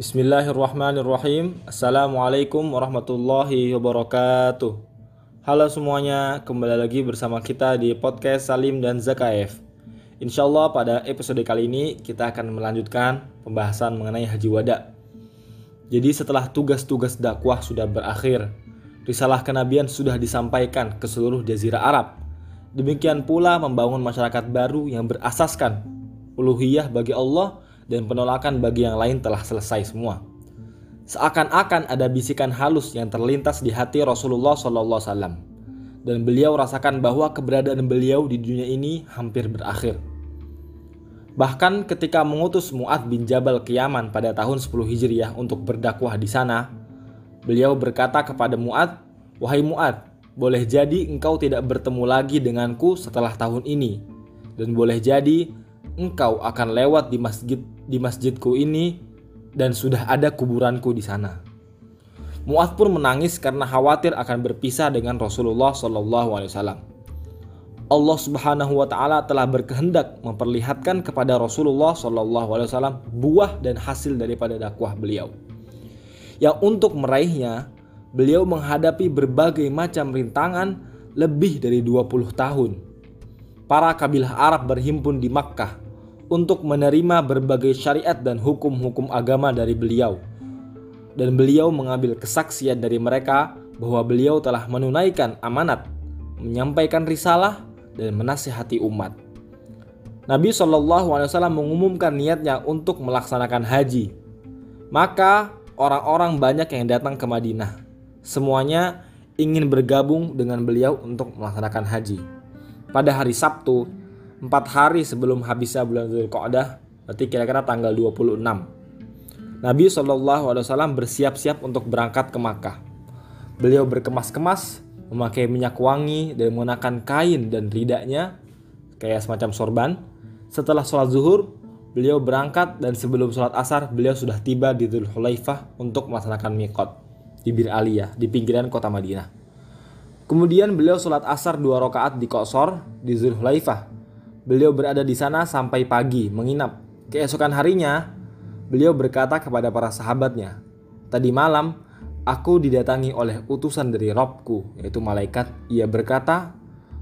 Bismillahirrahmanirrahim. Assalamualaikum warahmatullahi wabarakatuh. Halo semuanya, kembali lagi bersama kita di podcast Salim dan Zakaev Insya Allah pada episode kali ini kita akan melanjutkan pembahasan mengenai Haji Wada. Jadi setelah tugas-tugas dakwah sudah berakhir Risalah kenabian sudah disampaikan ke seluruh jazirah Arab. Demikian pula membangun masyarakat baru yang berasaskan uluhiyah bagi Allah dan penolakan bagi yang lain telah selesai semua. Seakan-akan ada bisikan halus yang terlintas di hati Rasulullah SAW, dan beliau rasakan bahwa keberadaan beliau di dunia ini hampir berakhir. Bahkan ketika mengutus Mu'ad bin Jabal ke Yaman pada tahun 10 Hijriah untuk berdakwah di sana, beliau berkata kepada Mu'ad, "Wahai Mu'ad, boleh jadi engkau tidak bertemu lagi denganku setelah tahun ini, dan boleh jadi engkau akan lewat di masjid di masjidku ini dan sudah ada kuburanku di sana. Mu'ad pun menangis karena khawatir akan berpisah dengan Rasulullah Shallallahu Alaihi Wasallam. Allah Subhanahu wa taala telah berkehendak memperlihatkan kepada Rasulullah Shallallahu alaihi wasallam buah dan hasil daripada dakwah beliau. Yang untuk meraihnya, beliau menghadapi berbagai macam rintangan lebih dari 20 tahun. Para kabilah Arab berhimpun di Makkah untuk menerima berbagai syariat dan hukum-hukum agama dari beliau. Dan beliau mengambil kesaksian dari mereka bahwa beliau telah menunaikan amanat, menyampaikan risalah, dan menasihati umat. Nabi Wasallam mengumumkan niatnya untuk melaksanakan haji. Maka orang-orang banyak yang datang ke Madinah. Semuanya ingin bergabung dengan beliau untuk melaksanakan haji. Pada hari Sabtu, empat hari sebelum habisnya bulan Dzulqa'dah, berarti kira-kira tanggal 26. Nabi SAW bersiap-siap untuk berangkat ke Makkah. Beliau berkemas-kemas, memakai minyak wangi dan menggunakan kain dan ridaknya kayak semacam sorban. Setelah sholat zuhur, beliau berangkat dan sebelum sholat asar, beliau sudah tiba di Dhul Hulaifah untuk melaksanakan mikot di Bir Aliyah, di pinggiran kota Madinah. Kemudian beliau sholat asar dua rakaat di Qasor di Zulhulaifah Beliau berada di sana sampai pagi, menginap. Keesokan harinya, beliau berkata kepada para sahabatnya, "Tadi malam aku didatangi oleh utusan dari Robku, yaitu malaikat. Ia berkata,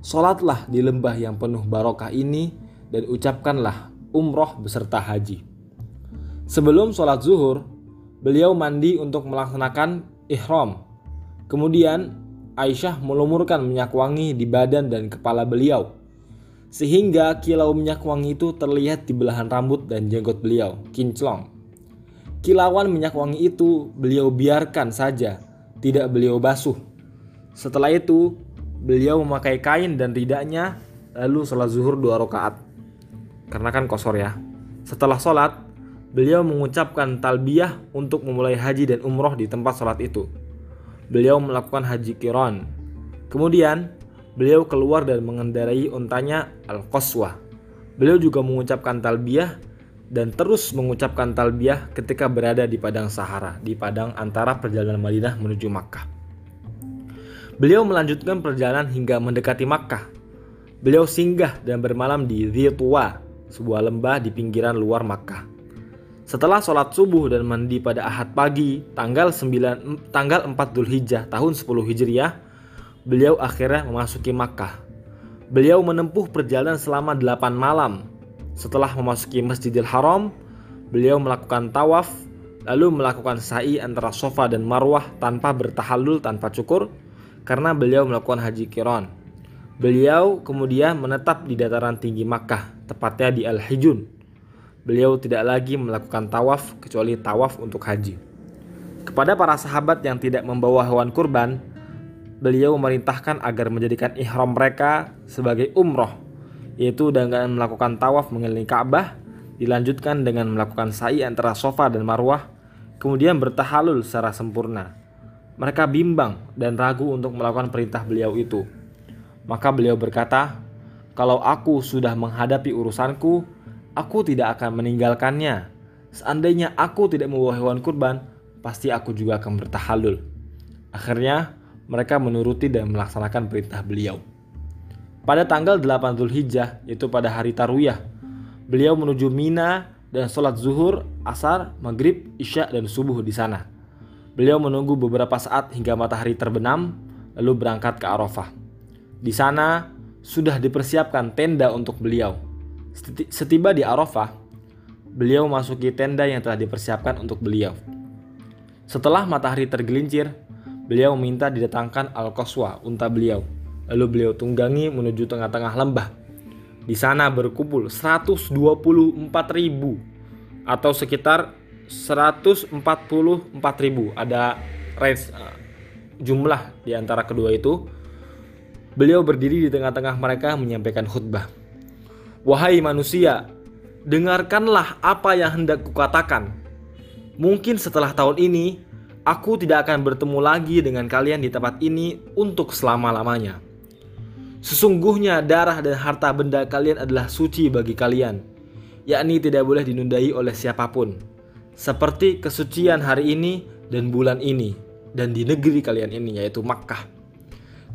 Sholatlah di lembah yang penuh barokah ini dan ucapkanlah umroh beserta haji. Sebelum sholat zuhur, beliau mandi untuk melaksanakan ihram. Kemudian Aisyah melumurkan minyak wangi di badan dan kepala beliau sehingga kilau minyak wangi itu terlihat di belahan rambut dan jenggot beliau, kinclong. Kilauan minyak wangi itu beliau biarkan saja, tidak beliau basuh. Setelah itu, beliau memakai kain dan ridaknya, lalu sholat zuhur dua rakaat. Karena kan kosor ya. Setelah sholat, beliau mengucapkan talbiyah untuk memulai haji dan umroh di tempat sholat itu. Beliau melakukan haji kiron. Kemudian, beliau keluar dan mengendarai untanya Al-Qaswah. Beliau juga mengucapkan talbiyah dan terus mengucapkan talbiyah ketika berada di padang Sahara, di padang antara perjalanan Madinah menuju Makkah. Beliau melanjutkan perjalanan hingga mendekati Makkah. Beliau singgah dan bermalam di Dhituwa, sebuah lembah di pinggiran luar Makkah. Setelah sholat subuh dan mandi pada ahad pagi, tanggal 9, tanggal 4 Dhul Hijjah tahun 10 Hijriah, beliau akhirnya memasuki Makkah. Beliau menempuh perjalanan selama 8 malam. Setelah memasuki Masjidil Haram, beliau melakukan tawaf, lalu melakukan sa'i antara Sofa dan Marwah tanpa bertahallul tanpa cukur, karena beliau melakukan haji kiron. Beliau kemudian menetap di dataran tinggi Makkah, tepatnya di Al-Hijun. Beliau tidak lagi melakukan tawaf kecuali tawaf untuk haji. Kepada para sahabat yang tidak membawa hewan kurban, beliau memerintahkan agar menjadikan ihram mereka sebagai umroh, yaitu dengan melakukan tawaf mengelilingi Ka'bah, dilanjutkan dengan melakukan sa'i antara Sofa dan Marwah, kemudian bertahalul secara sempurna. Mereka bimbang dan ragu untuk melakukan perintah beliau itu. Maka beliau berkata, "Kalau aku sudah menghadapi urusanku, aku tidak akan meninggalkannya. Seandainya aku tidak membawa hewan kurban, pasti aku juga akan bertahalul." Akhirnya, mereka menuruti dan melaksanakan perintah beliau. Pada tanggal 8 Zulhijjah, yaitu pada hari Tarwiyah, beliau menuju Mina dan sholat zuhur, asar, maghrib, isya, dan subuh di sana. Beliau menunggu beberapa saat hingga matahari terbenam, lalu berangkat ke Arafah. Di sana sudah dipersiapkan tenda untuk beliau. Setiba di Arafah, beliau masuki tenda yang telah dipersiapkan untuk beliau. Setelah matahari tergelincir, beliau meminta didatangkan Al-Qaswa, unta beliau. Lalu beliau tunggangi menuju tengah-tengah lembah. Di sana berkumpul 124 ribu atau sekitar 144 ribu. Ada range uh, jumlah di antara kedua itu. Beliau berdiri di tengah-tengah mereka menyampaikan khutbah. Wahai manusia, dengarkanlah apa yang hendak kukatakan Mungkin setelah tahun ini, aku tidak akan bertemu lagi dengan kalian di tempat ini untuk selama-lamanya. Sesungguhnya darah dan harta benda kalian adalah suci bagi kalian, yakni tidak boleh dinundai oleh siapa pun. Seperti kesucian hari ini dan bulan ini, dan di negeri kalian ini yaitu Makkah.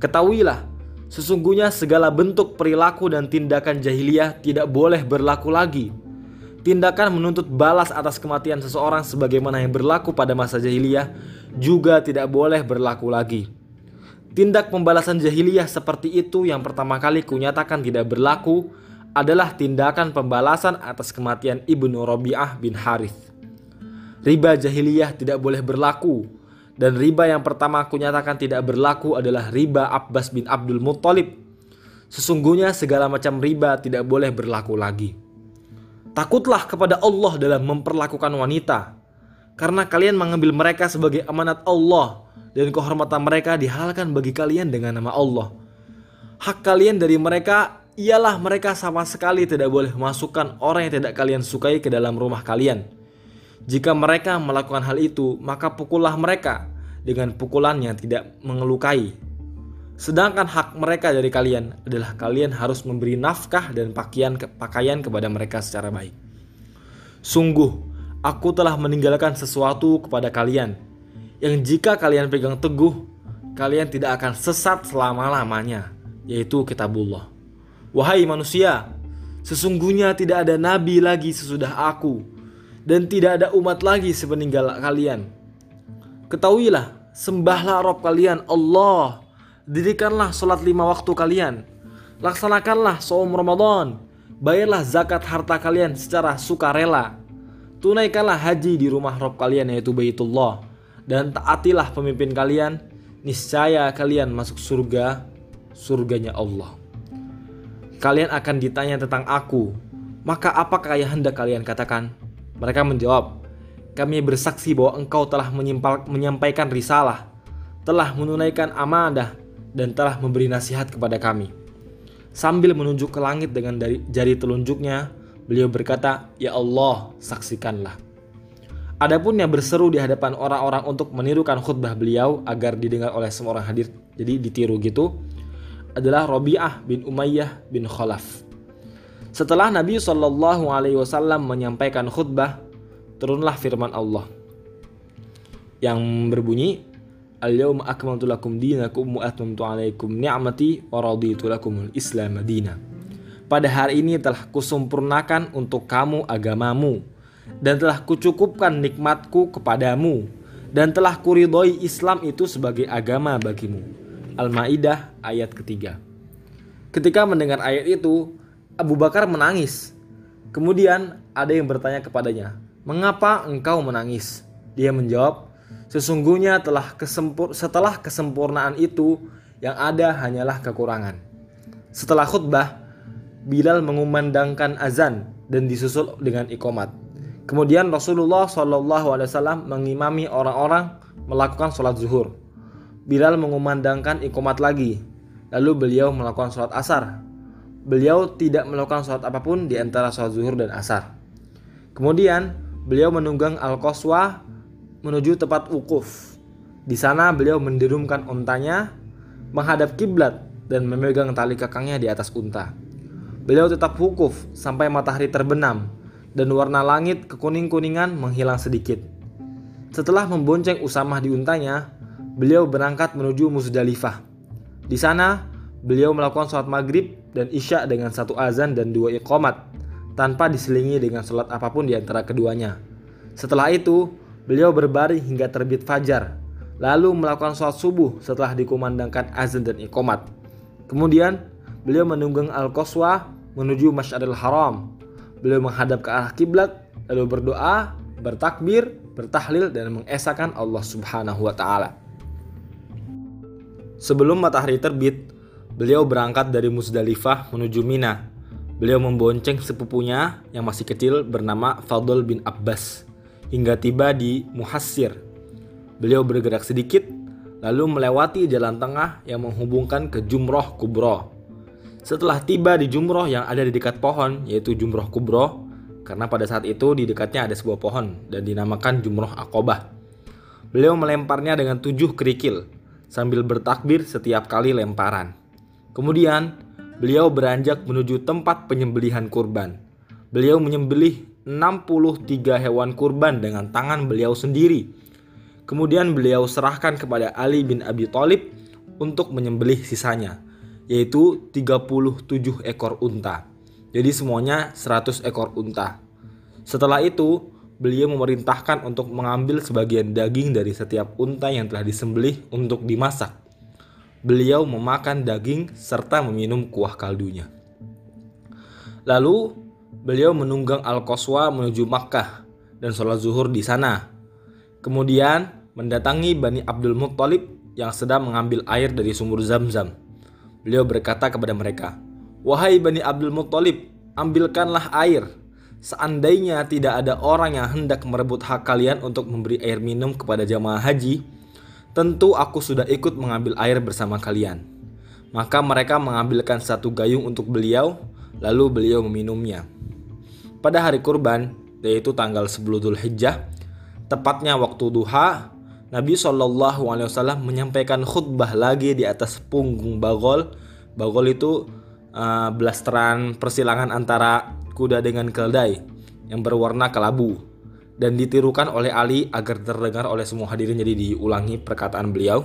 Ketahuilah, sesungguhnya segala bentuk perilaku dan tindakan jahiliyah tidak boleh berlaku lagi Tindakan menuntut balas atas kematian seseorang sebagaimana yang berlaku pada masa jahiliyah juga tidak boleh berlaku lagi. Tindak pembalasan jahiliyah seperti itu yang pertama kali kunyatakan tidak berlaku adalah tindakan pembalasan atas kematian Ibnu Rabi'ah bin Harith. Riba jahiliyah tidak boleh berlaku dan riba yang pertama kunyatakan tidak berlaku adalah riba Abbas bin Abdul Muttalib. Sesungguhnya segala macam riba tidak boleh berlaku lagi. Takutlah kepada Allah dalam memperlakukan wanita, karena kalian mengambil mereka sebagai amanat Allah dan kehormatan mereka dihalalkan bagi kalian dengan nama Allah. Hak kalian dari mereka ialah mereka sama sekali tidak boleh masukkan orang yang tidak kalian sukai ke dalam rumah kalian. Jika mereka melakukan hal itu, maka pukullah mereka dengan pukulan yang tidak mengelukai. Sedangkan hak mereka dari kalian adalah kalian harus memberi nafkah dan pakaian pakaian kepada mereka secara baik. Sungguh, aku telah meninggalkan sesuatu kepada kalian yang jika kalian pegang teguh, kalian tidak akan sesat selama-lamanya, yaitu kitabullah. Wahai manusia, sesungguhnya tidak ada nabi lagi sesudah aku dan tidak ada umat lagi sepeninggal kalian. Ketahuilah, sembahlah Rob kalian Allah Dirikanlah sholat lima waktu kalian. Laksanakanlah saum Ramadan. Bayarlah zakat harta kalian secara sukarela. Tunaikanlah haji di rumah Rob kalian yaitu Baitullah. Dan taatilah pemimpin kalian. Niscaya kalian masuk surga, surganya Allah. Kalian akan ditanya tentang aku. Maka apakah yang hendak kalian katakan? Mereka menjawab, kami bersaksi bahwa engkau telah menyampaikan risalah, telah menunaikan amanah, dan telah memberi nasihat kepada kami. Sambil menunjuk ke langit dengan dari jari telunjuknya, beliau berkata, "Ya Allah, saksikanlah." Adapun yang berseru di hadapan orang-orang untuk menirukan khutbah beliau agar didengar oleh semua orang hadir, jadi ditiru gitu, adalah Robiah bin Umayyah bin Khalaf. Setelah Nabi Shallallahu Alaihi Wasallam menyampaikan khutbah, turunlah firman Allah yang berbunyi, Al-yawma akmaltu lakum dinakum wa atmamtu alaikum ni'mati wa raditu lakumul Islam madina. Pada hari ini telah kusempurnakan untuk kamu agamamu dan telah kucukupkan nikmatku kepadamu dan telah kuridhoi Islam itu sebagai agama bagimu. Al-Maidah ayat ketiga. Ketika mendengar ayat itu, Abu Bakar menangis. Kemudian ada yang bertanya kepadanya, "Mengapa engkau menangis?" Dia menjawab, Sesungguhnya telah kesempur setelah kesempurnaan itu yang ada hanyalah kekurangan. Setelah khutbah, Bilal mengumandangkan azan dan disusul dengan ikomat. Kemudian Rasulullah SAW mengimami orang-orang melakukan sholat zuhur. Bilal mengumandangkan ikomat lagi. Lalu beliau melakukan sholat asar. Beliau tidak melakukan sholat apa pun di antara sholat zuhur dan asar. Kemudian beliau menunggang al-qaswa menuju tempat wukuf. Di sana beliau mendirumkan untanya menghadap kiblat dan memegang tali kekangnya di atas unta. Beliau tetap wukuf sampai matahari terbenam dan warna langit kekuning-kuningan menghilang sedikit. Setelah membonceng Usamah di untanya, beliau berangkat menuju Musdalifah. Di sana, beliau melakukan sholat maghrib dan isya dengan satu azan dan dua iqamat. tanpa diselingi dengan sholat apa pun di antara keduanya. Setelah itu, beliau berbaring hingga terbit fajar, lalu melakukan sholat subuh setelah dikumandangkan azan dan ikomat. Kemudian, beliau menunggang Al-Qaswa menuju Masyaril Haram. Beliau menghadap ke arah kiblat, lalu berdoa, bertakbir, bertahlil dan mengesahkan Allah Subhanahu wa taala. Sebelum matahari terbit, beliau berangkat dari Musdalifah menuju Mina. Beliau membonceng sepupunya yang masih kecil bernama Fadl bin Abbas hingga tiba di Muhassir. Beliau bergerak sedikit lalu melewati jalan tengah yang menghubungkan ke Jumroh Kubro. Setelah tiba di Jumroh yang ada di dekat pohon yaitu Jumroh Kubro, karena pada saat itu di dekatnya ada sebuah pohon dan dinamakan Jumroh Akobah. Beliau melemparnya dengan tujuh kerikil sambil bertakbir setiap kali lemparan. Kemudian beliau beranjak menuju tempat penyembelihan kurban. Beliau menyembelih 63 hewan kurban dengan tangan beliau sendiri. Kemudian beliau serahkan kepada Ali bin Abi Thalib untuk menyembelih sisanya, yaitu 37 ekor unta. Jadi semuanya 100 ekor unta. Setelah itu, beliau memerintahkan untuk mengambil sebagian daging dari setiap unta yang telah disembelih untuk dimasak. Beliau memakan daging serta meminum kuah kaldunya. Lalu, beliau menunggang Al-Qaswa menuju Makkah dan sholat zuhur di sana. Kemudian, mendatangi Bani Abdul Muttalib yang sedang mengambil air dari sumur Zam-Zam. Beliau berkata kepada mereka, Wahai Bani Abdul Muttalib, ambilkanlah air. Seandainya tidak ada orang yang hendak merebut hak kalian untuk memberi air minum kepada jamaah haji, tentu aku sudah ikut mengambil air bersama kalian. Maka mereka mengambilkan satu gayung untuk beliau, lalu beliau meminumnya. Pada hari kurban, yaitu tanggal 10 Dhul Hijjah, tepatnya waktu duha, Nabi Shallallahu Alaihi Wasallam menyampaikan khutbah lagi di atas punggung bagol. Bagol itu uh, blasteran persilangan antara kuda dengan keldai yang berwarna kelabu dan ditirukan oleh Ali agar terdengar oleh semua hadirin jadi diulangi perkataan beliau.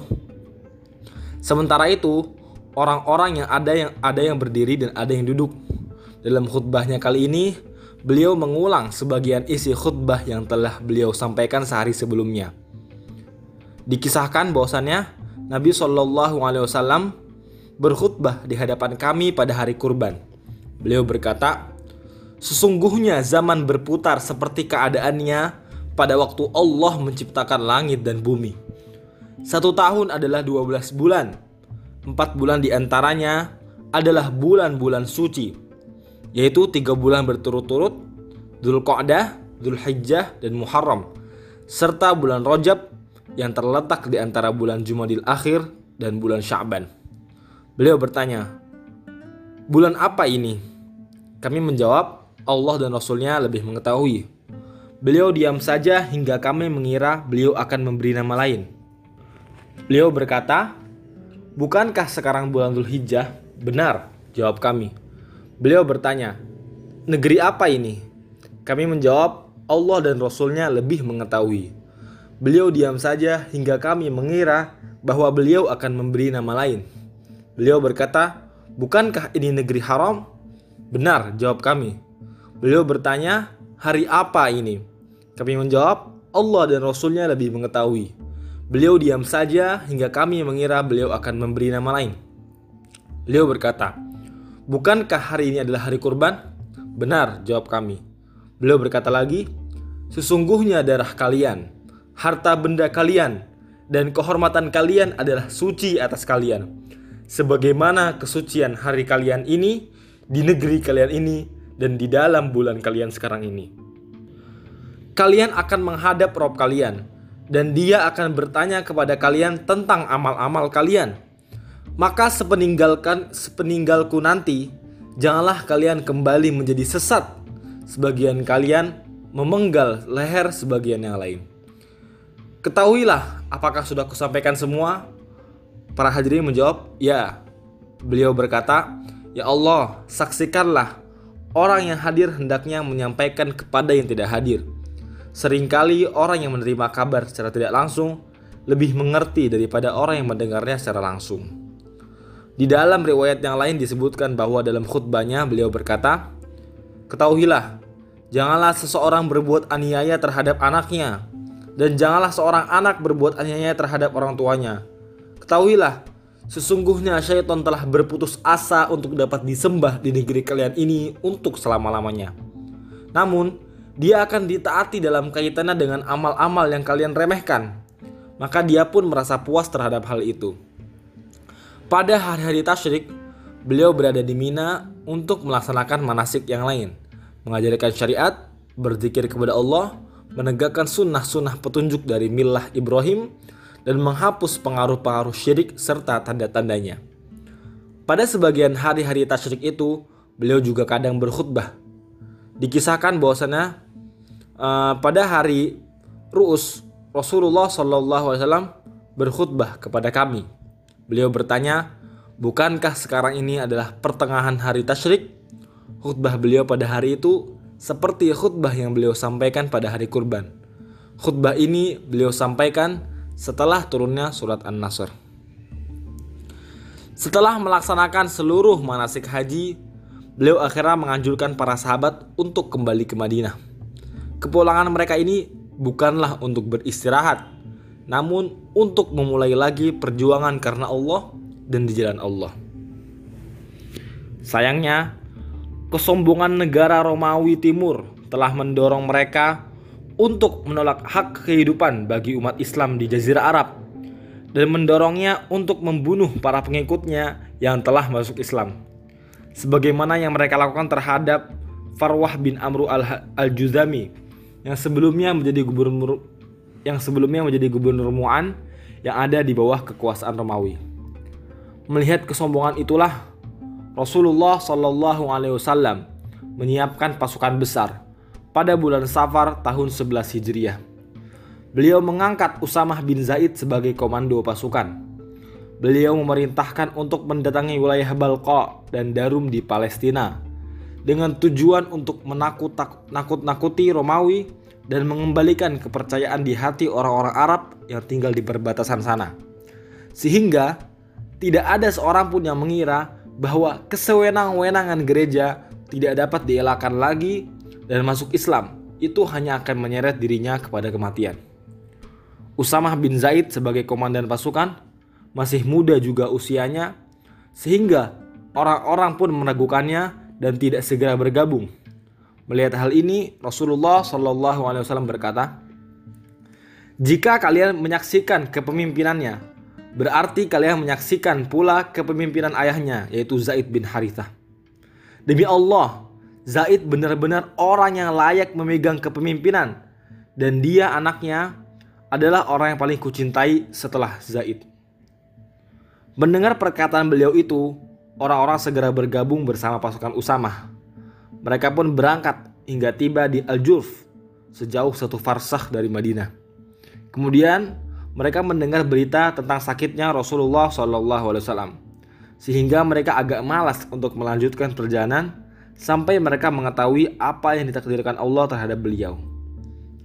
Sementara itu, orang-orang yang ada yang ada yang berdiri dan ada yang duduk. Dalam khutbahnya kali ini, beliau mengulang sebagian isi khutbah yang telah beliau sampaikan sehari sebelumnya. Dikisahkan bahwasannya Nabi Shallallahu Alaihi Wasallam berkhutbah di hadapan kami pada hari kurban. Beliau berkata, Sesungguhnya zaman berputar seperti keadaannya pada waktu Allah menciptakan langit dan bumi. Satu tahun adalah 12 bulan. Empat bulan di antaranya adalah bulan-bulan suci, yaitu tiga bulan berturut-turut, Dhul Qa'dah, Dhul Hijjah, dan Muharram, serta bulan Rojab yang terletak di antara bulan Jumadil Akhir dan bulan Sya'ban. Beliau bertanya, bulan apa ini? Kami menjawab, Allah dan Rasulnya lebih mengetahui. Beliau diam saja hingga kami mengira beliau akan memberi nama lain. Beliau berkata, Bukankah sekarang bulan Dhul Hijjah? Benar, jawab kami. Beliau bertanya, Negeri apa ini? Kami menjawab, Allah dan Rasulnya lebih mengetahui. Beliau diam saja hingga kami mengira bahwa beliau akan memberi nama lain. Beliau berkata, Bukankah ini negeri haram? Benar, jawab kami. Beliau bertanya, hari apa ini? Kami menjawab, Allah dan Rasulnya lebih mengetahui. Beliau diam saja hingga kami mengira beliau akan memberi nama lain. Beliau berkata, Bukankah hari ini adalah hari kurban? Benar, jawab kami. Beliau berkata lagi, Sesungguhnya darah kalian, harta benda kalian, dan kehormatan kalian adalah suci atas kalian sebagaimana kesucian hari kalian ini di negeri kalian ini dan di dalam bulan kalian sekarang ini. Kalian akan menghadap Rob kalian dan dia akan bertanya kepada kalian tentang amal-amal kalian. Maka sepeninggalkan sepeninggalku nanti, janganlah kalian kembali menjadi sesat. Sebagian kalian memenggal leher sebagian yang lain. Ketahuilah apakah sudah kusampaikan semua Para hadirin menjawab, "Ya." Beliau berkata, "Ya Allah, saksikanlah orang yang hadir hendaknya menyampaikan kepada yang tidak hadir." Seringkali orang yang menerima kabar secara tidak langsung lebih mengerti daripada orang yang mendengarnya secara langsung. Di dalam riwayat yang lain disebutkan bahwa dalam khutbahnya beliau berkata, Ketahuilah, janganlah seseorang berbuat aniaya terhadap anaknya, dan janganlah seorang anak berbuat aniaya terhadap orang tuanya. Ketahuilah, sesungguhnya syaitan telah berputus asa untuk dapat disembah di negeri kalian ini untuk selama-lamanya. Namun, dia akan ditaati dalam kaitannya dengan amal-amal yang kalian remehkan. Maka dia pun merasa puas terhadap hal itu. Pada hari-hari tasyrik, beliau berada di Mina untuk melaksanakan manasik yang lain, mengajarkan syariat, berzikir kepada Allah, menegakkan sunnah-sunnah petunjuk dari milah Ibrahim, dan menghapus pengaruh-pengaruh syirik serta tanda-tandanya. Pada sebagian hari-hari tasyrik itu, beliau juga kadang berkhutbah. Dikisahkan bahwasanya uh, pada hari Ru'us Rasulullah SAW berkhutbah kepada kami. Beliau bertanya, Bukankah sekarang ini adalah pertengahan hari tasyrik? Khutbah beliau pada hari itu seperti khutbah yang beliau sampaikan pada hari kurban. Khutbah ini beliau sampaikan setelah turunnya surat An-Nasr. Setelah melaksanakan seluruh manasik haji, beliau akhirnya menganjurkan para sahabat untuk kembali ke Madinah. Kepulangan mereka ini bukanlah untuk beristirahat, namun untuk memulai lagi perjuangan karena Allah dan di jalan Allah. Sayangnya, kesombongan negara Romawi Timur telah mendorong mereka untuk menolak hak kehidupan bagi umat Islam di Jazirah Arab dan mendorongnya untuk membunuh para pengikutnya yang telah masuk Islam. Sebagaimana yang mereka lakukan terhadap Farwah bin Amru al-Juzami yang sebelumnya menjadi gubernur yang sebelumnya menjadi gubernur Mu'an yang ada di bawah kekuasaan Romawi. Melihat kesombongan itulah Rasulullah Shallallahu Alaihi Wasallam menyiapkan pasukan besar pada bulan Safar tahun 11 Hijriah. Beliau mengangkat Usamah bin Zaid sebagai komando pasukan. Beliau memerintahkan untuk mendatangi wilayah Balqa dan Darum di Palestina dengan tujuan untuk menakut-nakuti Romawi dan mengembalikan kepercayaan di hati orang-orang Arab yang tinggal di perbatasan sana. Sehingga tidak ada seorang pun yang mengira bahwa kesewenang-wenangan gereja tidak dapat dielakkan lagi dan masuk Islam itu hanya akan menyeret dirinya kepada kematian. Usamah bin Zaid sebagai komandan pasukan masih muda juga usianya sehingga orang-orang pun meragukannya dan tidak segera bergabung. Melihat hal ini, Rasulullah Shallallahu Alaihi Wasallam berkata, "Jika kalian menyaksikan kepemimpinannya Berarti kalian menyaksikan pula kepemimpinan ayahnya yaitu Zaid bin Harithah. Demi Allah, Zaid benar-benar orang yang layak memegang kepemimpinan dan dia anaknya adalah orang yang paling kucintai setelah Zaid. Mendengar perkataan beliau itu, orang-orang segera bergabung bersama pasukan Usamah. Mereka pun berangkat hingga tiba di Al-Jurf, sejauh satu farsah dari Madinah. Kemudian mereka mendengar berita tentang sakitnya Rasulullah SAW, sehingga mereka agak malas untuk melanjutkan perjalanan sampai mereka mengetahui apa yang ditakdirkan Allah terhadap beliau.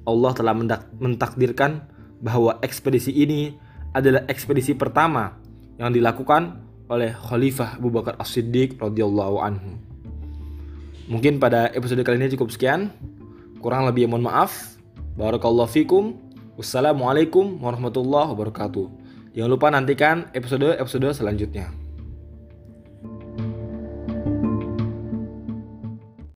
Allah telah mentakdirkan bahwa ekspedisi ini adalah ekspedisi pertama yang dilakukan oleh Khalifah Abu Bakar As-Siddiq radhiyallahu anhu. Mungkin pada episode kali ini cukup sekian. Kurang lebih mohon maaf. Barakallahu fikum. Wassalamualaikum warahmatullahi wabarakatuh. Jangan lupa nantikan episode-episode selanjutnya.